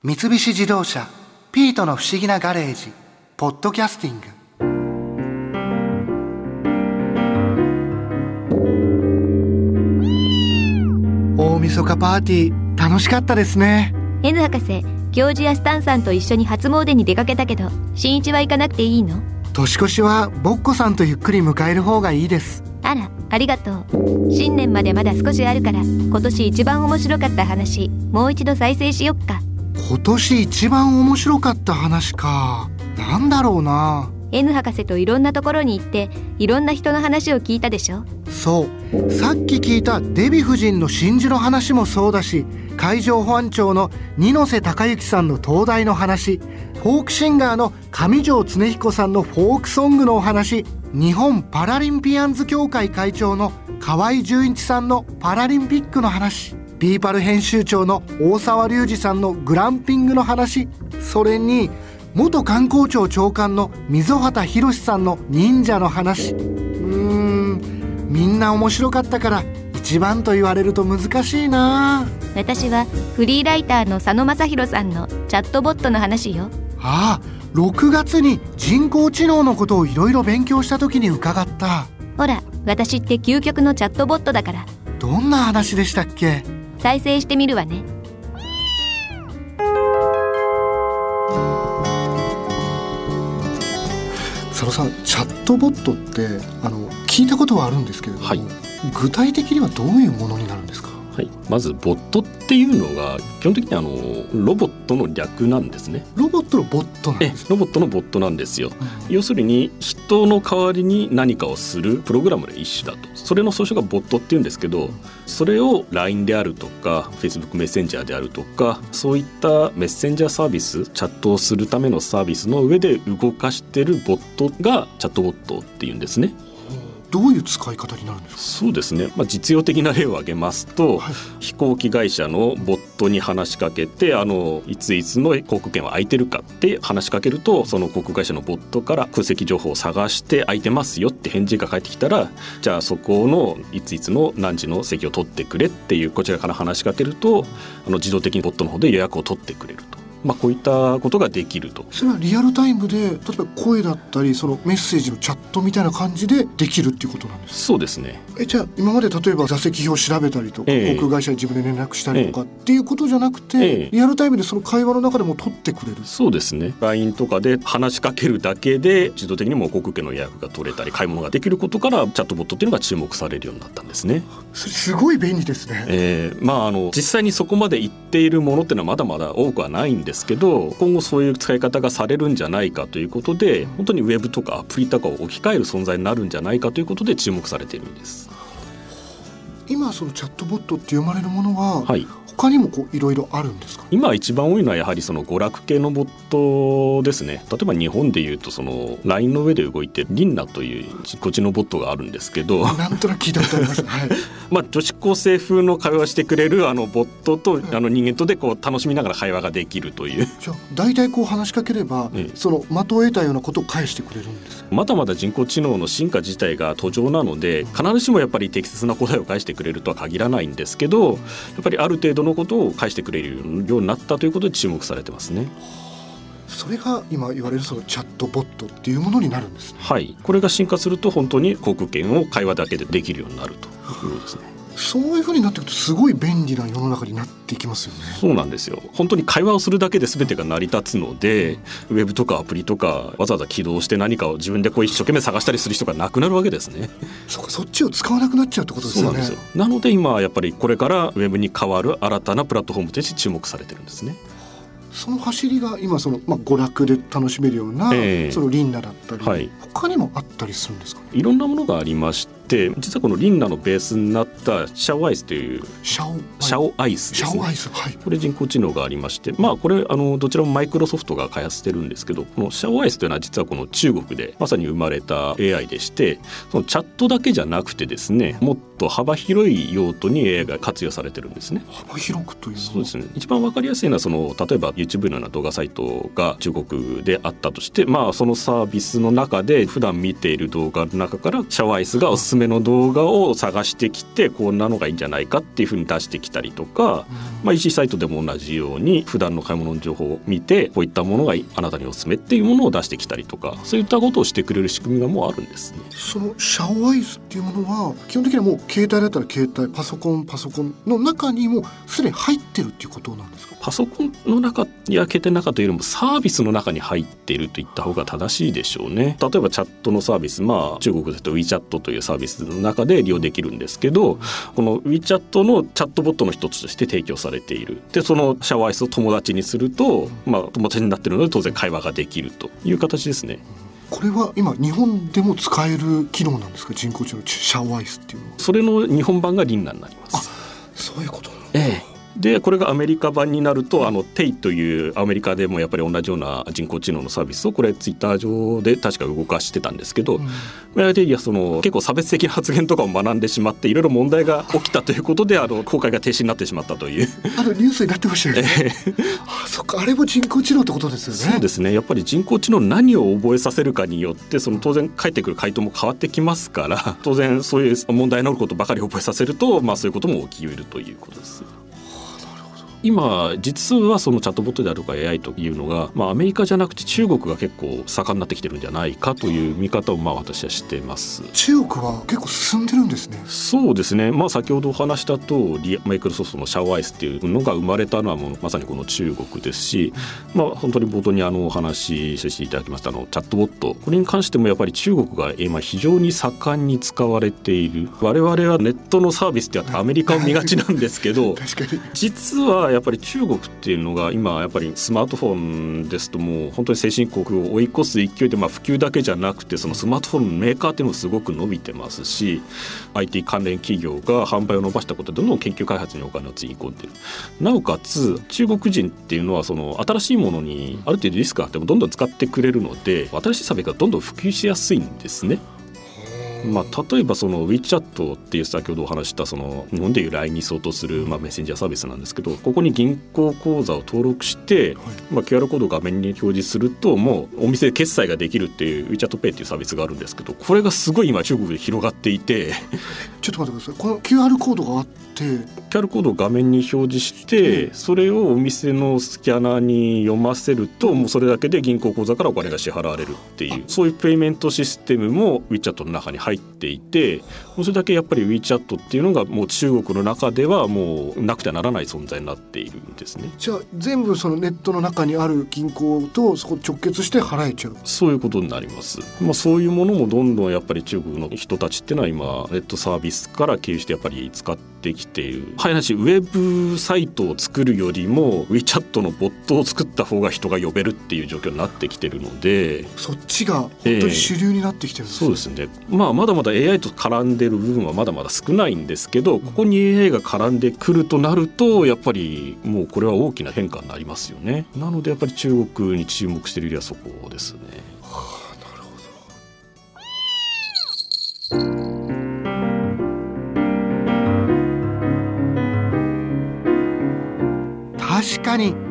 三菱自動車「ピートの不思議なガレージ」「ポッドキャスティング」大晦日パーティー楽しかったですね。N 博士教授やスタンさんと一緒に初詣に出かけたけど新一は行かなくていいの？年越しはボッコさんとゆっくり迎える方がいいです。あらありがとう。新年までまだ少しあるから今年一番面白かった話もう一度再生しよっか今年一番面白かった話か。なんだろうな。N 博士といろんなところに行っていろんな人の話を聞いたでしょ？そう。さっき聞いたデヴィ夫人の真珠の話もそうだし海上保安庁の二ノ瀬隆之さんの東大の話フォークシンガーの上条恒彦さんのフォークソングのお話日本パラリンピアンズ協会会長の河合純一さんのパラリンピックの話ビーパル編集長の大沢隆二さんのグランピングの話。それに元観光庁長官の溝端博さんの忍者の話。うーんみんな面白かったから一番と言われると難しいな。私はフリーライターの佐野正弘さんのチャットボットの話よ。ああ6月に人工知能のことをいろいろ勉強した時に伺った。ほら私って究極のチャットボットだから。どんな話でしたっけ？再生してみるわね。佐野さんチャットボットってあの聞いたことはあるんですけれども、はい。具体的にはどういうものになるんですか？はい、まずボットっていうのが基本的にあのロボットの略なんですね。ロボットのボットなんえですロボットのボットなんですよ。うん要するに人の代わりに何かをするプログラムの一種だとそれの総称がボットっていうんですけどそれを LINE であるとか Facebook メッセンジャーであるとかそういったメッセンジャーサービスチャットをするためのサービスの上で動かしてるボットがチャットボットっていうんですね。どういう使い方になるんですか？そうですね、まあ、実用的な例を挙げますと、はい。飛行機会社のボットに話しかけてあのいついつの航空券は空いてるかって話しかけるとその航空会社のボットから空席情報を探して空いてますよって返事が返ってきたらじゃあそこのいついつの何時の席を取ってくれっていうこちらから話しかけるとあの自動的にボットの方で予約を取ってくれると、まあ、こういったことができると。それはリアルタイムで例えば声だったりそのメッセージのチャットみたいな感じでできるっていうことなんですか？そうですね。えじゃあ今まで例えば座席表を調べたりとか、ええ。航空会社に自分で連絡したりとかっていうことじゃなくて、ええ。リアルタイムでその会話の中でも取ってくれる。そうですね。LINE とかで話しかけるだけで自動的にもう航空券の予約が取れたり買い物ができることからチャットボットっていうのが注目されるようになったんですね。それすごい便利ですね、えーまああの実際にそこまで行っているものっていうのはまだまだ多くはないんですけど今後そういう使い方がされるんじゃないかということで本当にウェブとかアプリとかを置き換える存在になるんじゃないかということで注目されているんです。今そのチャットボットって読まれるものは、はい他にもこういろいろあるんですか？今一番多いのはやはりその娯楽系のボットですね。例えば日本でいうとその LINE の上で動いてリンナというこっちのボットがあるんですけど。なんとなく聞いたことありますはい。まあ女子高生風の会話をしてくれるあのボットとあの人間とでこう楽しみながら会話ができるという。じゃあ大体こう話しかければ、ええ。その的を得たようなことを返してくれるんですまだまだ人工知能の進化自体が途上なので必ずしもやっぱり適切な答えを返してくれるとは限らないんですけどやっぱりある程度のことを返してくれるようになったということで注目されてますね。それが今言われるそのチャットボットっていうものになるんですねはい、これが進化すると本当に航空券を会話だけでできるようになるということですね。そういうふうになっていくとすごい便利な世の中になっていきますよね。そうなんですよ。本当に会話をするだけで全てが成り立つのでウェブとかアプリとかわざわざ起動して何かを自分でこう一生懸命探したりする人がなくなるわけですね。そうかそっちを使わなくなっちゃうってことですよね。そうなんですよなので今はやっぱりこれからウェブに変わる新たなプラットフォームとして注目されてるんですね。その走りが今その、まあ、娯楽で楽しめるような、ええ。そのリンナだったり、はい。他にもあったりするんですか？いろんなものがありまして実はこのリンナのベースになったシャオアイスというシャオシャオアイスですねシャオアイ。スはいこれ人工知能がありましてまあこれあのどちらもマイクロソフトが開発してるんですけどこのシャオアイスというのは実はこの中国でまさに生まれた AI でしてそのチャットだけじゃなくてですねもっと幅広い用途に AI が活用されてるんですね。幅広くというそうですね一番わかりやすいのはその例えば YouTube のような動画サイトが中国であったとしてまあそのサービスの中で普段見ている動画の中からシャワーアイスがおすすめめの動画を探してきてこんなのがいいんじゃないかっていうふうに出してきたりとか、まあ、EC サイトでも同じように普段の買い物の情報を見てこういったものがあなたにおすすめっていうものを出してきたりとかそういったことをしてくれる仕組みがもうあるんですね。そのシャワイズっていうものは基本的にはもう携帯だったら携帯パソコンパソコンの中にもすでに入ってるっていうことなんですか？パソコンの中や携帯の中というよりもサービスの中に入っていると言った方が正しいでしょうね。例えばチャットのサービスまあ中国ですと WeChat というサービスの中で利用できるんですけどこの WeChat のチャットボットの一つとして提供されている。でそのシャワーアイスを友達にすると、まあ、友達になってるので当然会話ができるという形ですね。これは今日本でも使える機能なんですか？人工知能シャワーアイスっていうのは。それの日本版がリンナになります。そういうことええでこれがアメリカ版になるとあのテイというアメリカでもやっぱり同じような人工知能のサービスをこれツイッター上で確か動かしてたんですけど、うん、いやその結構差別的な発言とかを学んでしまっていろいろ問題が起きたということであの公開が停止になってしまったという。あのニュースになってましたよね。あそっかあれも人工知能ってことですよね。そうですね。やっぱり人工知能何を覚えさせるかによってその当然返ってくる回答も変わってきますから当然そういう問題のあることばかり覚えさせるとまあそういうことも起きうるということです。今実はそのチャットボットであるとか AI というのが、まあ、アメリカじゃなくて中国が結構盛んになってきてるんじゃないかという見方をまあ私はしてます。中国は結構進んでるんですね。そうですね、まあ、先ほどお話した通りマイクロソフトのシャワーアイスっていうのが生まれたのはもうまさにこの中国ですし、まあ、本当に冒頭にあのお話しさせていただきましたあのチャットボット。これに関してもやっぱり中国が今非常に盛んに使われている。我々はネットのサービスってあってアメリカを見がちなんですけど 実はやっぱり中国っていうのが今やっぱりスマートフォンですともう本当に先進国を追い越す勢いでまあ普及だけじゃなくてそのスマートフォンのメーカーっていうのもすごく伸びてますし IT 関連企業が販売を伸ばしたことでどんどん研究開発にお金をつぎ込んでるなおかつ中国人っていうのはその新しいものにある程度リスクがあってもどんどん使ってくれるので新しいサービスがどんどん普及しやすいんですね。まあ、例えばその WeChat っていう先ほどお話したその日本でいう LINE に相当するまあメッセンジャーサービスなんですけどここに銀行口座を登録して、まあ、QR コードを画面に表示するともうお店で決済ができるっていう WeChatPay っていうサービスがあるんですけどこれがすごい今中国で広がっていて ちょっと待ってください。この QR コードがあって QR コードを画面に表示してそれをお店のスキャナーに読ませるともうそれだけで銀行口座からお金が支払われるっていうそういうペイメントシステムも WeChat の中に入っていてそれだけやっぱり WeChat っていうのがもう中国の中ではもうなくてはならない存在になっているんですね。じゃあ全部そのネットの中にある銀行とそこ直結して払えちゃう？そういうことになります、まあ、そういうものもどんどんやっぱり中国の人たちっていうのは今ネットサービスから経由してやっぱり使ってきている。はいなしウェブサイトを作るよりも WeChat のボットを作った方が人が呼べるっていう状況になってきてるのでそっちが本当に主流になってきてるんです、ね。えー、そうですね。まあまだまだ AI と絡んでる部分はまだまだ少ないんですけどここに AI が絡んでくるとなるとやっぱりもうこれは大きな変化になりますよね。なのでやっぱり中国に注目している理由はそこですね。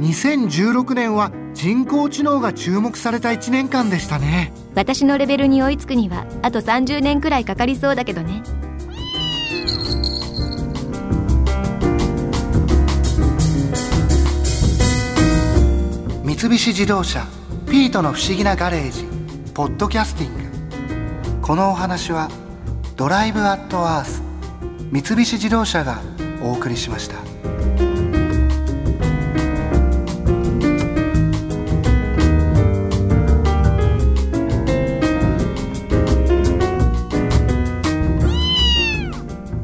2016年は人工知能が注目された1年間でしたね。私のレベルに追いつくにはあと30年くらいかかりそうだけどね。三菱自動車「ピートの不思議なガレージ」ポッドキャスティング。このお話は「ドライブ・アット・アース」三菱自動車がお送りしました。